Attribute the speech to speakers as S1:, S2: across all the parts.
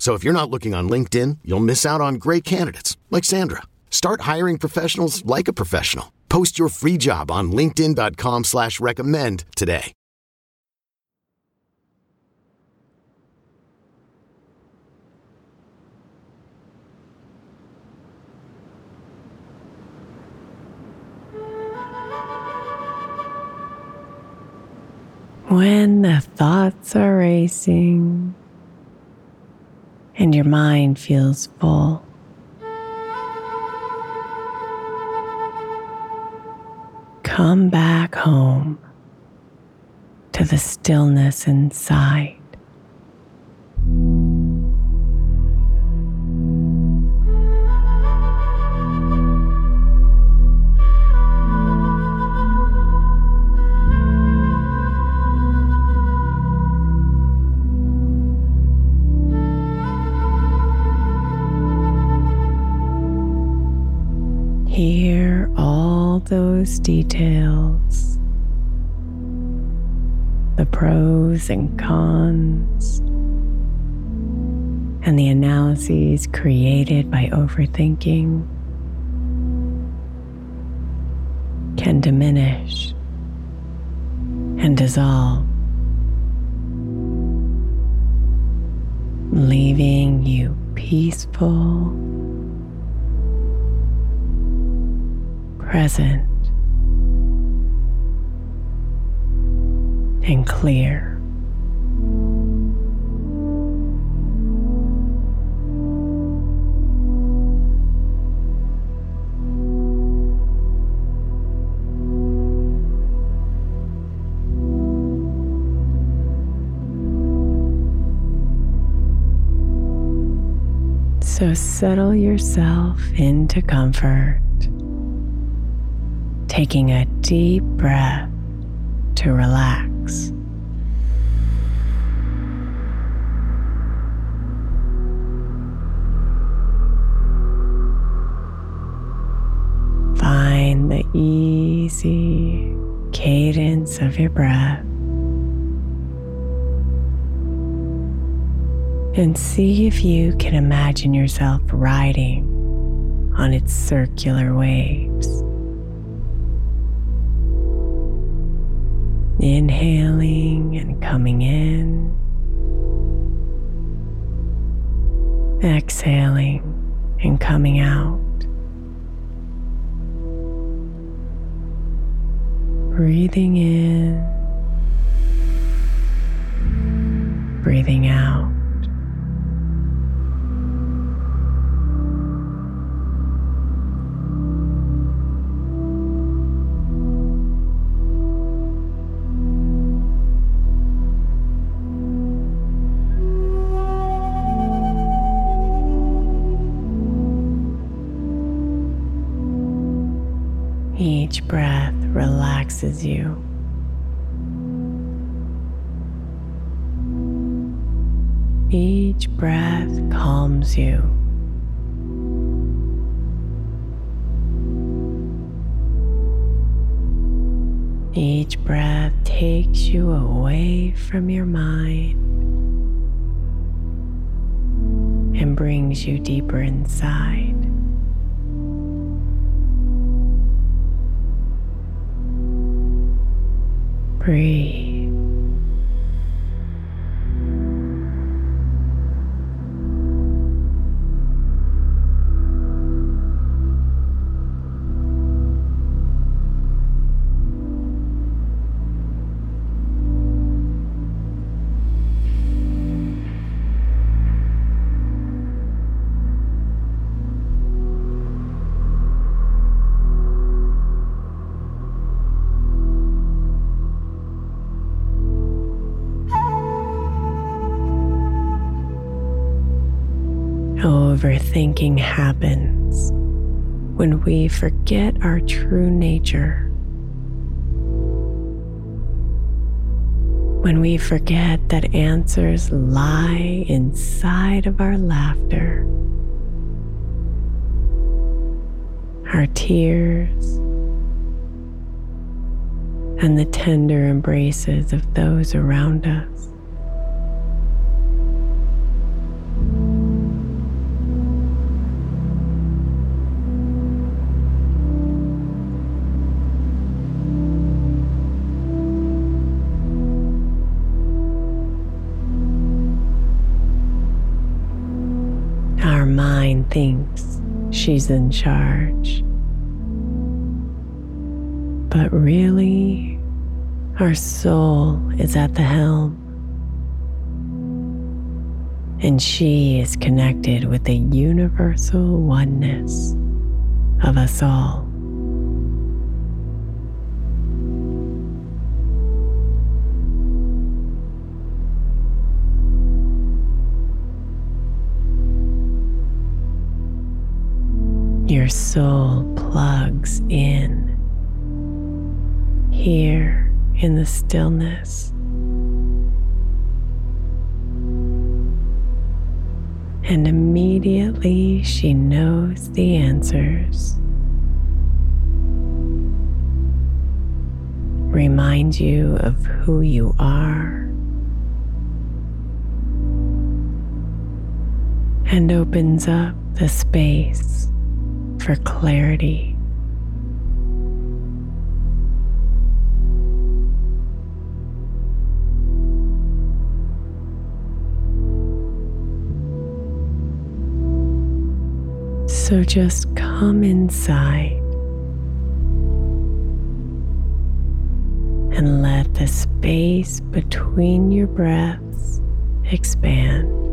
S1: So if you're not looking on LinkedIn, you'll miss out on great candidates like Sandra. Start hiring professionals like a professional. Post your free job on LinkedIn.com slash recommend today.
S2: When the thoughts are racing and your mind feels full. Come back home to the stillness inside. details, the pros and cons, and the analyses created by overthinking can diminish and dissolve, leaving you peaceful, present, and clear. So settle yourself into comfort, taking a deep breath to relax. Find the easy cadence of your breath. and see if you can imagine yourself riding on its circular waves. Inhaling and coming in, exhaling and coming out. Breathing in, breathing out. Breath relaxes you. Each breath calms you. Each breath takes you away from your mind and brings you deeper inside. Breathe. Overthinking happens when we forget our true nature. When we forget that answers lie inside of our laughter, our tears, and the tender embraces of those around us. She's in charge. But really, our soul is at the helm. And she is connected with the universal oneness of us all. Soul plugs in here in the stillness. And immediately she knows the answers. Remind you of who you are. And opens up the space for clarity. So just come inside and let the space between your breaths expand.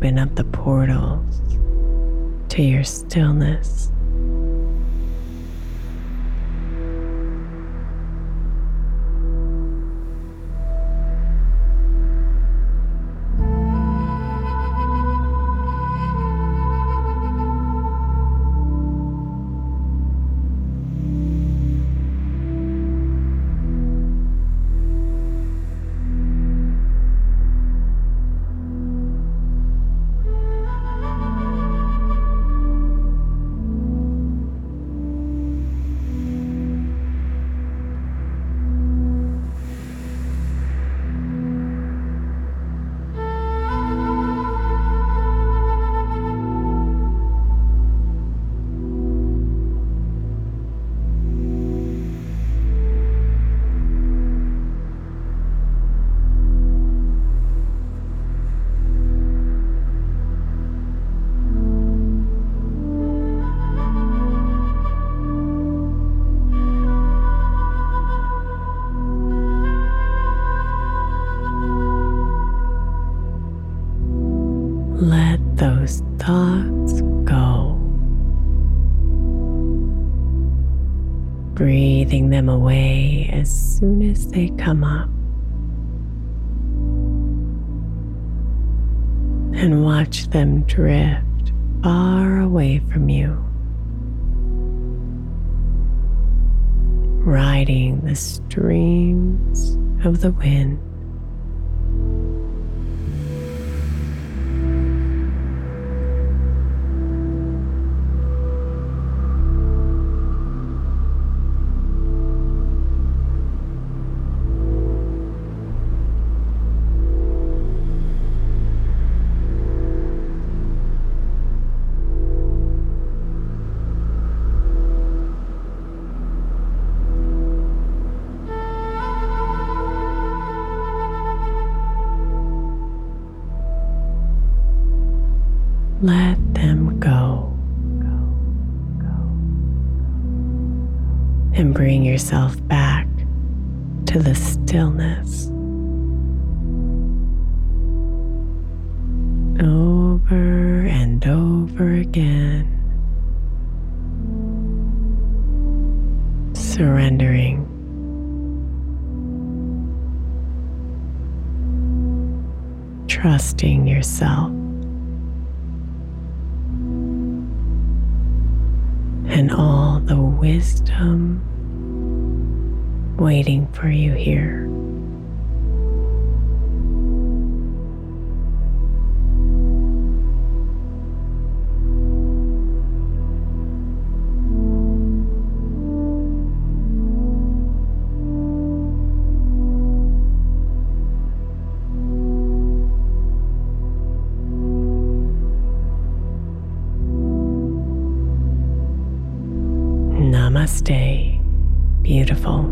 S2: Open up the portals to your stillness. Let those thoughts go. Breathing them away as soon as they come up. And watch them drift far away from you. Riding the streams of the wind. Let them go. And bring yourself back to the stillness. Over and over again. Surrendering. Trusting yourself. Wisdom waiting for you here. Namaste, beautiful.